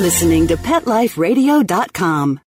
listening to PetLifeRadio.com.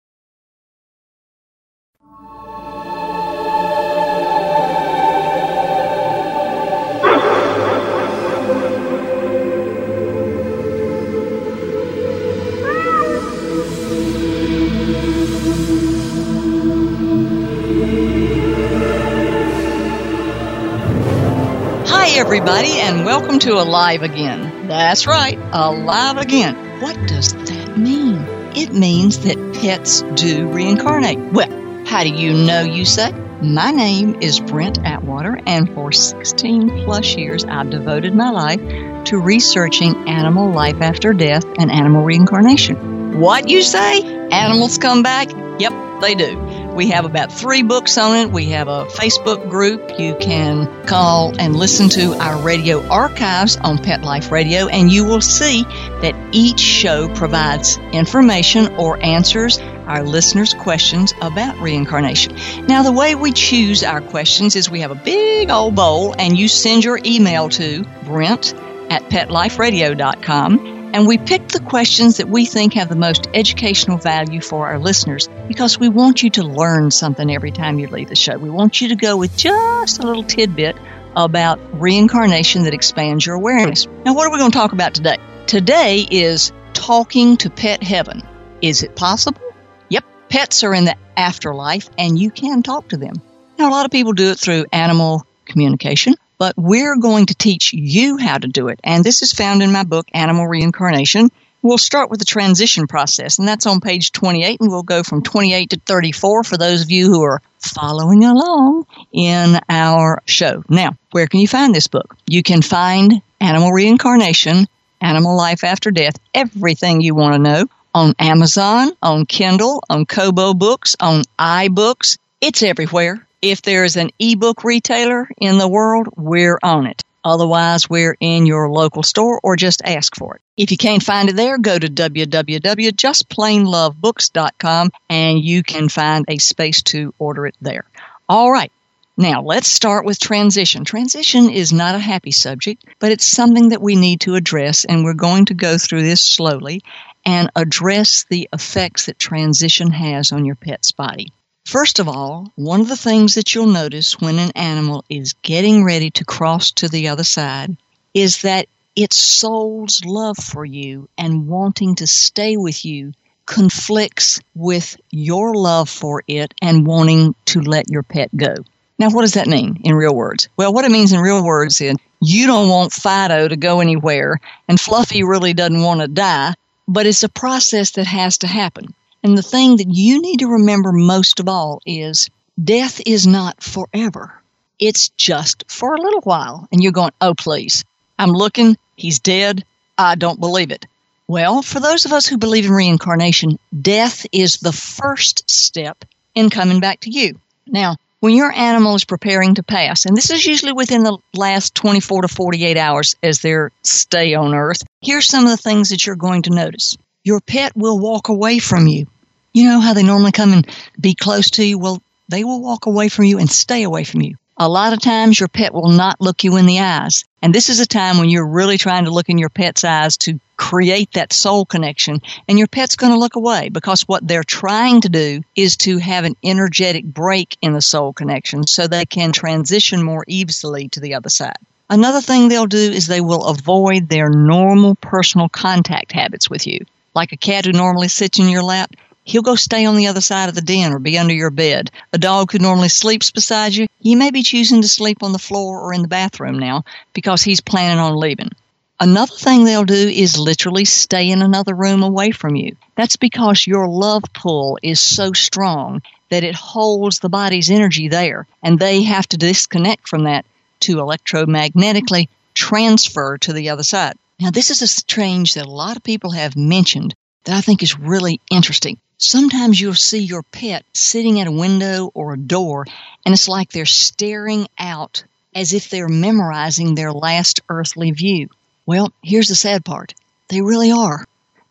Hi, everybody, and welcome to Alive Again. That's right, Alive Again. What does that mean? It means that pets do reincarnate. Well, how do you know, you say? My name is Brent Atwater, and for 16 plus years, I've devoted my life to researching animal life after death and animal reincarnation. What you say? Animals come back? Yep, they do. We have about three books on it. We have a Facebook group. You can call and listen to our radio archives on Pet Life Radio, and you will see that each show provides information or answers our listeners' questions about reincarnation. Now, the way we choose our questions is we have a big old bowl, and you send your email to Brent at PetLifeRadio.com and we pick the questions that we think have the most educational value for our listeners because we want you to learn something every time you leave the show. We want you to go with just a little tidbit about reincarnation that expands your awareness. Now, what are we going to talk about today? Today is talking to pet heaven. Is it possible? Yep, pets are in the afterlife and you can talk to them. Now, a lot of people do it through animal communication but we're going to teach you how to do it. And this is found in my book, Animal Reincarnation. We'll start with the transition process, and that's on page 28, and we'll go from 28 to 34 for those of you who are following along in our show. Now, where can you find this book? You can find Animal Reincarnation, Animal Life After Death, everything you want to know on Amazon, on Kindle, on Kobo Books, on iBooks. It's everywhere. If there is an ebook retailer in the world, we're on it. Otherwise, we're in your local store or just ask for it. If you can't find it there, go to www.justplainlovebooks.com and you can find a space to order it there. All right. Now, let's start with transition. Transition is not a happy subject, but it's something that we need to address, and we're going to go through this slowly and address the effects that transition has on your pet's body. First of all, one of the things that you'll notice when an animal is getting ready to cross to the other side is that its soul's love for you and wanting to stay with you conflicts with your love for it and wanting to let your pet go. Now, what does that mean in real words? Well, what it means in real words is you don't want Fido to go anywhere and Fluffy really doesn't want to die, but it's a process that has to happen. And the thing that you need to remember most of all is death is not forever. It's just for a little while. And you're going, oh, please, I'm looking, he's dead. I don't believe it. Well, for those of us who believe in reincarnation, death is the first step in coming back to you. Now, when your animal is preparing to pass, and this is usually within the last 24 to 48 hours as their stay on earth, here's some of the things that you're going to notice. Your pet will walk away from you. You know how they normally come and be close to you? Well, they will walk away from you and stay away from you. A lot of times your pet will not look you in the eyes. And this is a time when you're really trying to look in your pet's eyes to create that soul connection. And your pet's going to look away because what they're trying to do is to have an energetic break in the soul connection so they can transition more easily to the other side. Another thing they'll do is they will avoid their normal personal contact habits with you. Like a cat who normally sits in your lap, He'll go stay on the other side of the den or be under your bed. A dog who normally sleeps beside you, he may be choosing to sleep on the floor or in the bathroom now because he's planning on leaving. Another thing they'll do is literally stay in another room away from you. That's because your love pull is so strong that it holds the body's energy there, and they have to disconnect from that to electromagnetically transfer to the other side. Now, this is a strange that a lot of people have mentioned that I think is really interesting. Sometimes you'll see your pet sitting at a window or a door, and it's like they're staring out as if they're memorizing their last earthly view. Well, here's the sad part they really are.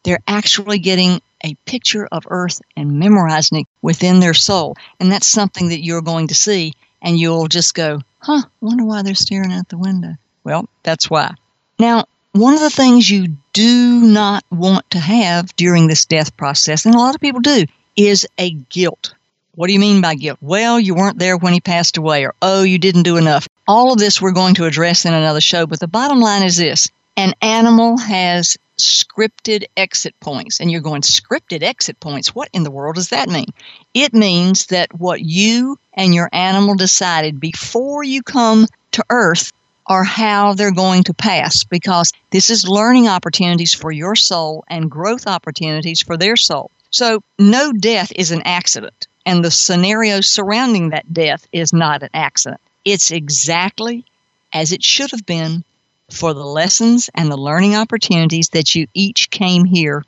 They're actually getting a picture of Earth and memorizing it within their soul. And that's something that you're going to see, and you'll just go, huh, wonder why they're staring out the window. Well, that's why. Now, one of the things you do not want to have during this death process, and a lot of people do, is a guilt. What do you mean by guilt? Well, you weren't there when he passed away, or oh, you didn't do enough. All of this we're going to address in another show, but the bottom line is this an animal has scripted exit points. And you're going, scripted exit points? What in the world does that mean? It means that what you and your animal decided before you come to Earth are how they're going to pass because this is learning opportunities for your soul and growth opportunities for their soul. So, no death is an accident, and the scenario surrounding that death is not an accident. It's exactly as it should have been for the lessons and the learning opportunities that you each came here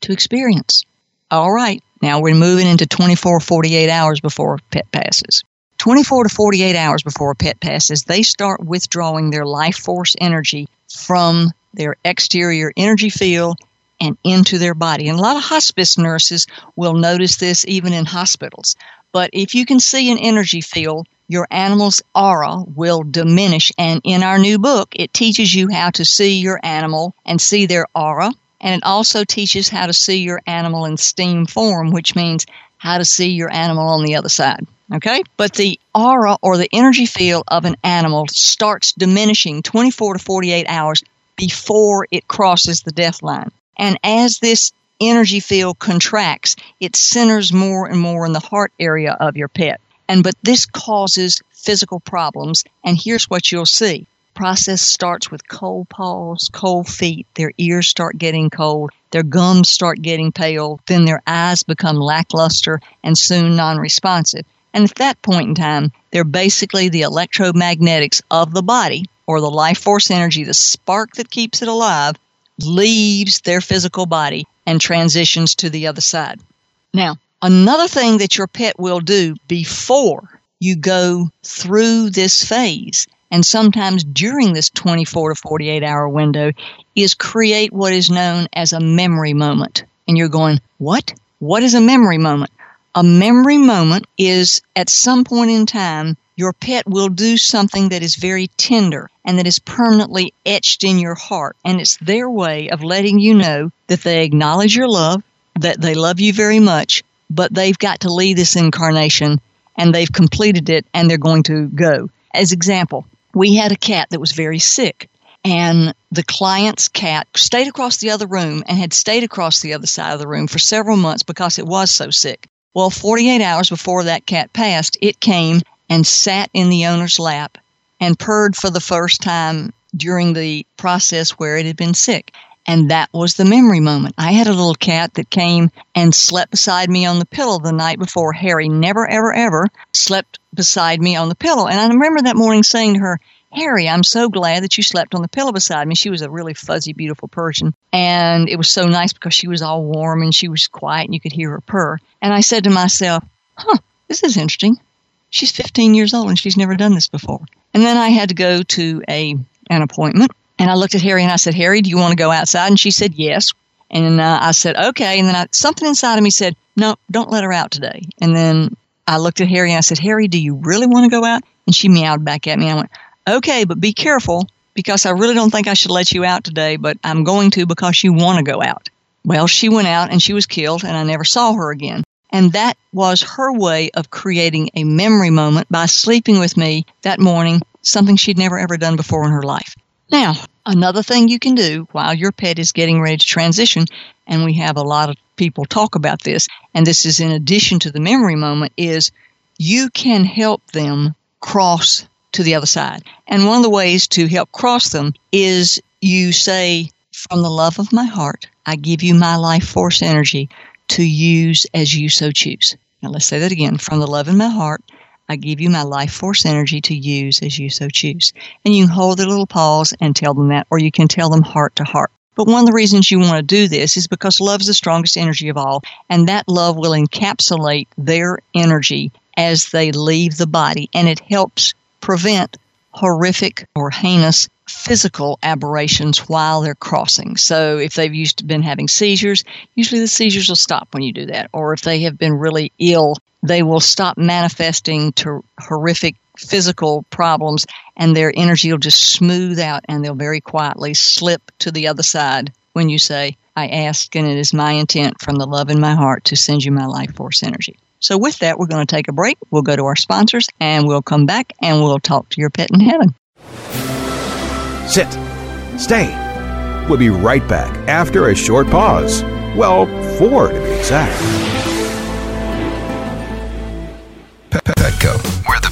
to experience. All right, now we're moving into 24, 48 hours before pet passes. 24 to 48 hours before a pet passes, they start withdrawing their life force energy from their exterior energy field and into their body. And a lot of hospice nurses will notice this even in hospitals. But if you can see an energy field your animal's aura will diminish. And in our new book, it teaches you how to see your animal and see their aura. And it also teaches how to see your animal in steam form, which means how to see your animal on the other side. Okay? But the aura or the energy field of an animal starts diminishing 24 to 48 hours before it crosses the death line. And as this energy field contracts, it centers more and more in the heart area of your pet. And but this causes physical problems. And here's what you'll see. Process starts with cold paws, cold feet. Their ears start getting cold. Their gums start getting pale. Then their eyes become lackluster and soon non responsive. And at that point in time, they're basically the electromagnetics of the body or the life force energy, the spark that keeps it alive, leaves their physical body and transitions to the other side. Now, Another thing that your pet will do before you go through this phase, and sometimes during this 24 to 48 hour window, is create what is known as a memory moment. And you're going, What? What is a memory moment? A memory moment is at some point in time, your pet will do something that is very tender and that is permanently etched in your heart. And it's their way of letting you know that they acknowledge your love, that they love you very much, but they've got to leave this incarnation and they've completed it and they're going to go. As example, we had a cat that was very sick and the client's cat stayed across the other room and had stayed across the other side of the room for several months because it was so sick. Well, 48 hours before that cat passed, it came and sat in the owner's lap and purred for the first time during the process where it had been sick. And that was the memory moment. I had a little cat that came and slept beside me on the pillow the night before. Harry never, ever, ever slept beside me on the pillow. And I remember that morning saying to her, Harry, I'm so glad that you slept on the pillow beside me. She was a really fuzzy, beautiful Persian. And it was so nice because she was all warm and she was quiet and you could hear her purr. And I said to myself, huh, this is interesting. She's 15 years old and she's never done this before. And then I had to go to a an appointment and I looked at Harry and I said, Harry, do you want to go outside? And she said, yes. And uh, I said, okay. And then I, something inside of me said, no, don't let her out today. And then I looked at Harry and I said, Harry, do you really want to go out? And she meowed back at me. I went, okay, but be careful because I really don't think I should let you out today, but I'm going to because you want to go out. Well, she went out and she was killed and I never saw her again. And that was her way of creating a memory moment by sleeping with me that morning, something she'd never ever done before in her life. Now, another thing you can do while your pet is getting ready to transition, and we have a lot of people talk about this, and this is in addition to the memory moment, is you can help them cross to the other side. And one of the ways to help cross them is you say, From the love of my heart, I give you my life force energy to use as you so choose. Now let's say that again. From the love in my heart, I give you my life force energy to use as you so choose. And you can hold their little paws and tell them that, or you can tell them heart to heart. But one of the reasons you want to do this is because love is the strongest energy of all, and that love will encapsulate their energy as they leave the body, and it helps prevent horrific or heinous physical aberrations while they're crossing. So if they've used to been having seizures, usually the seizures will stop when you do that. Or if they have been really ill, they will stop manifesting to horrific physical problems, and their energy will just smooth out and they'll very quietly slip to the other side when you say, I ask, and it is my intent from the love in my heart to send you my life force energy. So, with that, we're going to take a break. We'll go to our sponsors and we'll come back and we'll talk to your pet in heaven. Sit. Stay. We'll be right back after a short pause. Well, four to be exact. Petco, where the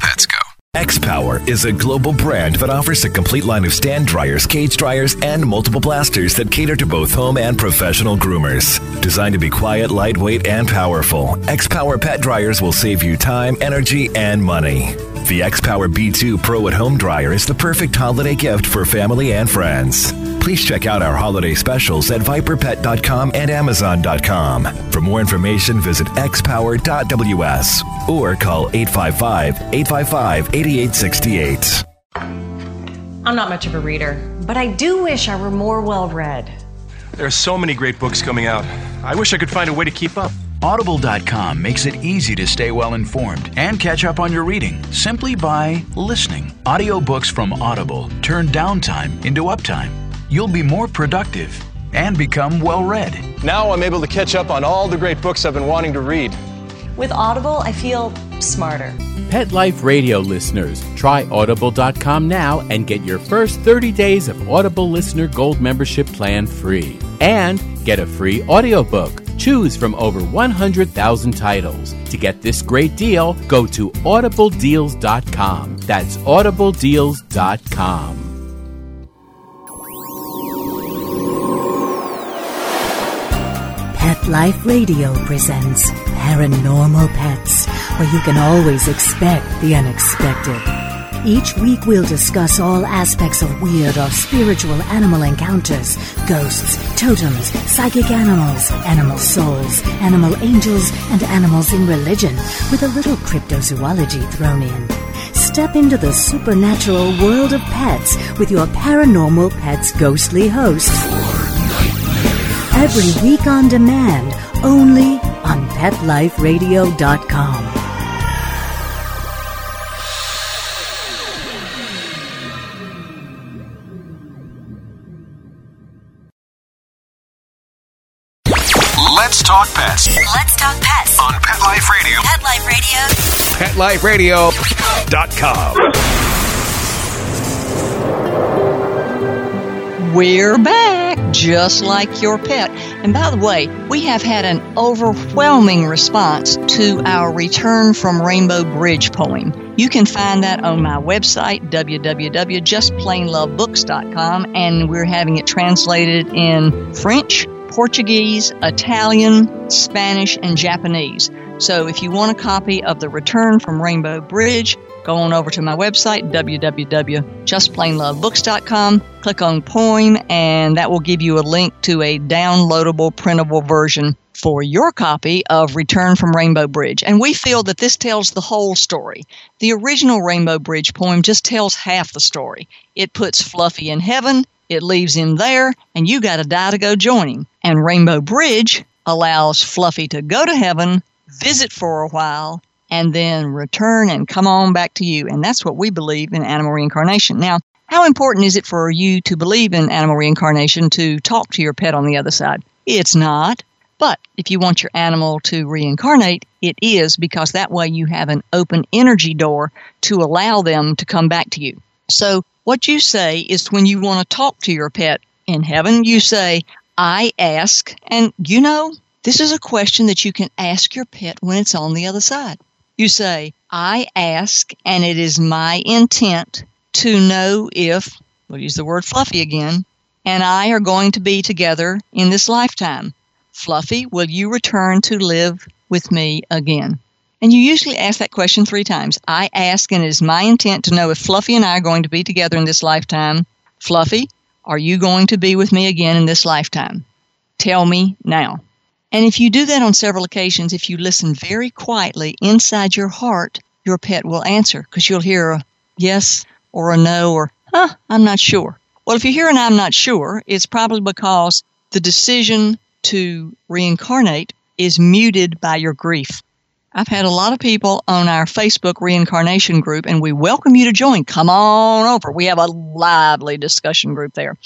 pets. X Power is a global brand that offers a complete line of stand dryers, cage dryers, and multiple blasters that cater to both home and professional groomers. Designed to be quiet, lightweight, and powerful, X Power pet dryers will save you time, energy, and money. The X Power B2 Pro at Home Dryer is the perfect holiday gift for family and friends. Please check out our holiday specials at viperpet.com and amazon.com. For more information, visit xpower.ws or call 855 855 8868. I'm not much of a reader, but I do wish I were more well read. There are so many great books coming out. I wish I could find a way to keep up. Audible.com makes it easy to stay well informed and catch up on your reading simply by listening. Audiobooks from Audible turn downtime into uptime. You'll be more productive and become well read. Now I'm able to catch up on all the great books I've been wanting to read. With Audible, I feel smarter. Pet Life Radio listeners, try audible.com now and get your first 30 days of Audible Listener Gold membership plan free. And get a free audiobook. Choose from over 100,000 titles. To get this great deal, go to audibledeals.com. That's audibledeals.com. Life Radio presents Paranormal Pets, where you can always expect the unexpected. Each week we'll discuss all aspects of weird or spiritual animal encounters, ghosts, totems, psychic animals, animal souls, animal angels, and animals in religion, with a little cryptozoology thrown in. Step into the supernatural world of pets with your Paranormal Pets ghostly host. Every week on demand, only on PetLifeRadio.com. Let's talk pets Let's talk pets on Pet Life Radio. Pet Life Radio. PetLifeRadio.com. We're back, just like your pet. And by the way, we have had an overwhelming response to our Return from Rainbow Bridge poem. You can find that on my website, www.justplainlovebooks.com, and we're having it translated in French, Portuguese, Italian, Spanish, and Japanese. So if you want a copy of The Return from Rainbow Bridge, go on over to my website, www.justplainlovebooks.com, click on Poem, and that will give you a link to a downloadable printable version for your copy of Return from Rainbow Bridge. And we feel that this tells the whole story. The original Rainbow Bridge poem just tells half the story. It puts Fluffy in heaven, it leaves him there, and you got to die to go join him. And Rainbow Bridge allows Fluffy to go to heaven, visit for a while, and then return and come on back to you. And that's what we believe in animal reincarnation. Now, how important is it for you to believe in animal reincarnation to talk to your pet on the other side? It's not. But if you want your animal to reincarnate, it is because that way you have an open energy door to allow them to come back to you. So, what you say is when you want to talk to your pet in heaven, you say, I ask, and you know, this is a question that you can ask your pet when it's on the other side. You say, I ask, and it is my intent to know if, we'll use the word fluffy again, and I are going to be together in this lifetime. Fluffy, will you return to live with me again? And you usually ask that question three times. I ask, and it is my intent to know if Fluffy and I are going to be together in this lifetime. Fluffy, are you going to be with me again in this lifetime? Tell me now. And if you do that on several occasions, if you listen very quietly inside your heart, your pet will answer because you'll hear a yes or a no or, huh, I'm not sure. Well, if you hear an I'm not sure, it's probably because the decision to reincarnate is muted by your grief. I've had a lot of people on our Facebook reincarnation group, and we welcome you to join. Come on over. We have a lively discussion group there.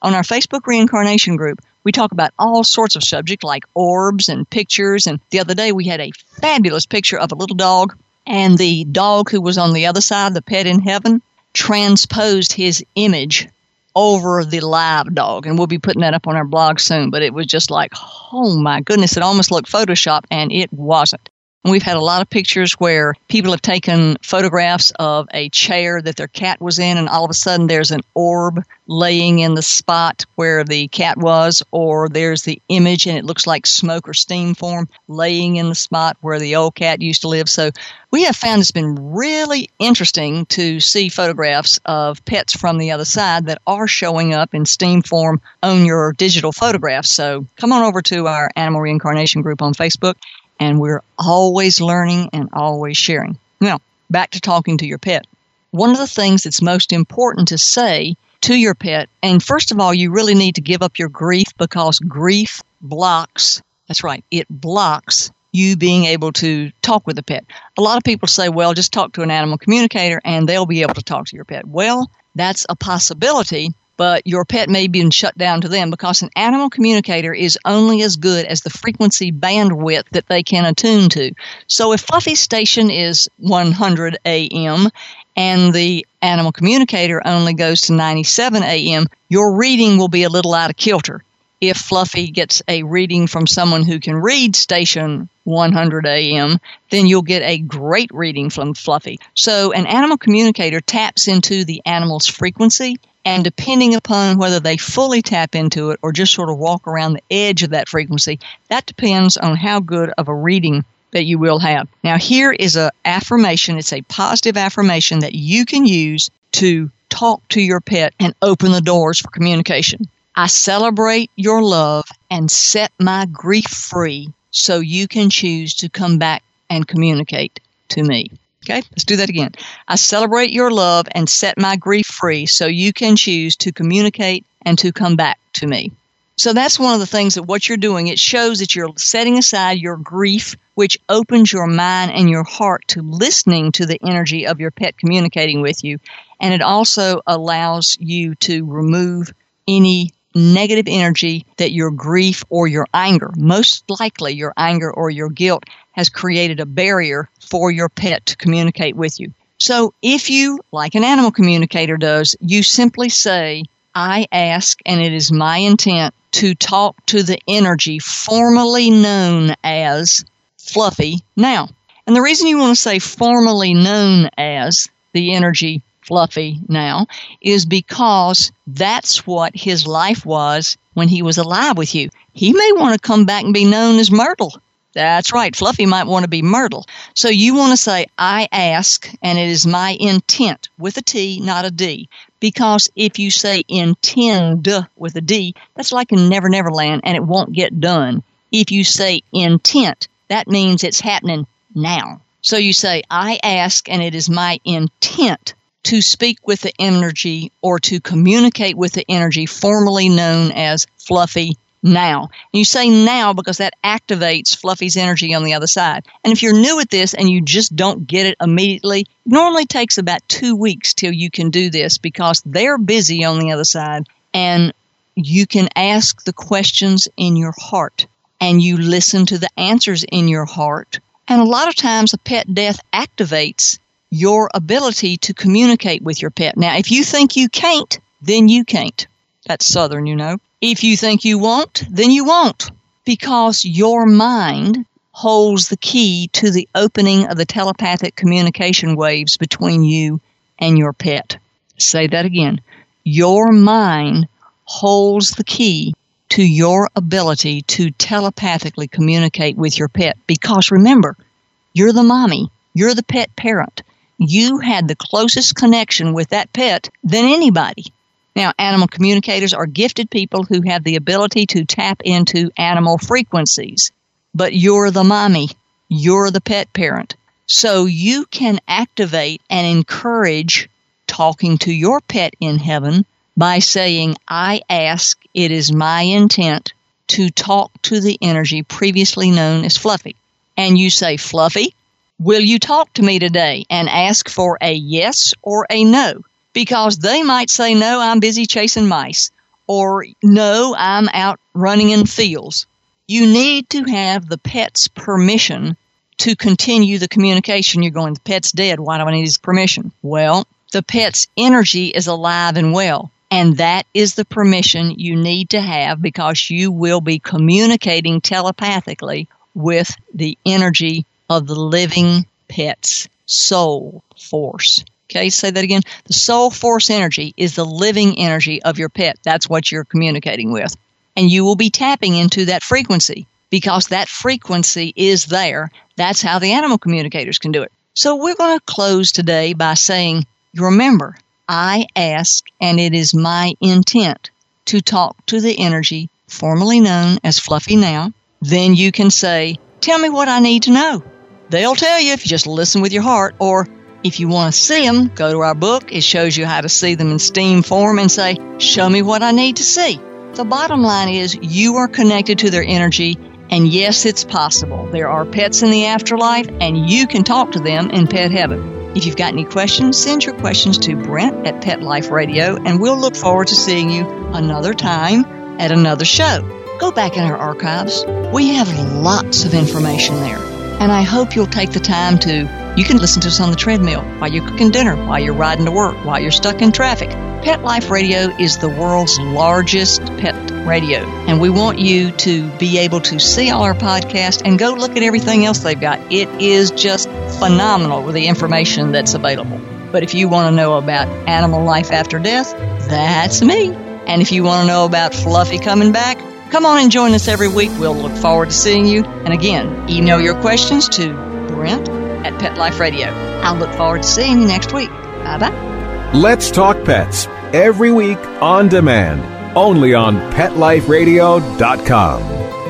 On our Facebook reincarnation group, we talk about all sorts of subjects like orbs and pictures. And the other day, we had a fabulous picture of a little dog, and the dog who was on the other side, the pet in heaven, transposed his image over the live dog. And we'll be putting that up on our blog soon. But it was just like, oh my goodness, it almost looked Photoshop, and it wasn't. We've had a lot of pictures where people have taken photographs of a chair that their cat was in, and all of a sudden there's an orb laying in the spot where the cat was, or there's the image and it looks like smoke or steam form laying in the spot where the old cat used to live. So we have found it's been really interesting to see photographs of pets from the other side that are showing up in steam form on your digital photographs. So come on over to our animal reincarnation group on Facebook and we're always learning and always sharing. Now, back to talking to your pet. One of the things that's most important to say to your pet, and first of all, you really need to give up your grief because grief blocks, that's right, it blocks you being able to talk with the pet. A lot of people say, well, just talk to an animal communicator and they'll be able to talk to your pet. Well, that's a possibility, but your pet may be shut down to them because an animal communicator is only as good as the frequency bandwidth that they can attune to. So if Fluffy's station is 100 AM and the animal communicator only goes to 97 AM, your reading will be a little out of kilter. If Fluffy gets a reading from someone who can read station 100 AM, then you'll get a great reading from Fluffy. So an animal communicator taps into the animal's frequency and depending upon whether they fully tap into it or just sort of walk around the edge of that frequency, that depends on how good of a reading that you will have. Now here is a affirmation, it's a positive affirmation that you can use to talk to your pet and open the doors for communication. I celebrate your love and set my grief free so you can choose to come back and communicate to me. Okay, let's do that again. I celebrate your love and set my grief free so you can choose to communicate and to come back to me. So that's one of the things that what you're doing, it shows that you're setting aside your grief, which opens your mind and your heart to listening to the energy of your pet communicating with you. And it also allows you to remove any negative energy that your grief or your anger, most likely your anger or your guilt, has created a barrier for your pet to communicate with you. So if you, like an animal communicator does, you simply say, I ask and it is my intent to talk to the energy formerly known as Fluffy now. And the reason you want to say formerly known as the energy Fluffy now is because that's what his life was when he was alive with you. He may want to come back and be known as Myrtle that's right. Fluffy might want to be Myrtle. So you want to say, I ask, and it is my intent with a T, not a D. Because if you say intend with a D, that's like in Never Never Land and it won't get done. If you say intent, that means it's happening now. So you say, I ask, and it is my intent to speak with the energy or to communicate with the energy formerly known as Fluffy now. And you say now because that activates Fluffy's energy on the other side. And if you're new at this and you just don't get it immediately, it normally takes about two weeks till you can do this because they're busy on the other side and you can ask the questions in your heart and you listen to the answers in your heart. And a lot of times a pet death activates your ability to communicate with your pet. Now, if you think you can't, then you can't. That's Southern, you know. If you think you won't, then you won't, because your mind holds the key to the opening of the telepathic communication waves between you and your pet. Say that again. Your mind holds the key to your ability to telepathically communicate with your pet. Because remember, you're the mommy, you're the pet parent. You had the closest connection with that pet than anybody. Now, animal communicators are gifted people who have the ability to tap into animal frequencies. But you're the mommy, you're the pet parent. So you can activate and encourage talking to your pet in heaven by saying, I ask, it is my intent to talk to the energy previously known as Fluffy. And you say, Fluffy, will you talk to me today? And ask for a yes or a no. Because they might say, no, I'm busy chasing mice. Or no, I'm out running in fields. You need to have the pet's permission to continue the communication. You're going, the pet's dead. Why do I need his permission? Well, the pet's energy is alive and well. And that is the permission you need to have because you will be communicating telepathically with the energy of the living pet's soul force. Okay, say that again. The soul force energy is the living energy of your pet. That's what you're communicating with. And you will be tapping into that frequency because that frequency is there. That's how the animal communicators can do it. So we're going to close today by saying, remember, I ask and it is my intent to talk to the energy formerly known as Fluffy now. Then you can say, tell me what I need to know. They'll tell you if you just listen with your heart or if you want to see them, go to our book. It shows you how to see them in steam form and say, show me what I need to see. The bottom line is you are connected to their energy and yes, it's possible. There are pets in the afterlife, and you can talk to them in pet heaven. If you've got any questions, send your questions to Brent at Pet Life Radio, and we'll look forward to seeing you another time at another show. Go back in our archives. We have lots of information there. And I hope you'll take the time to, you can listen to us on the treadmill while you're cooking dinner, while you're riding to work, while you're stuck in traffic. Pet Life Radio is the world's largest pet radio, and we want you to be able to see all our podcasts and go look at everything else they've got. It is just phenomenal with the information that's available. But if you want to know about animal life after death, that's me. And if you want to know about Fluffy coming back, come on and join us every week. We'll look forward to seeing you. And again, email your questions to Brent at Pet Life Radio. I'll look forward to seeing you next week. Bye bye. Let's Talk Pets every week on demand, only on PetLifeRadio.com.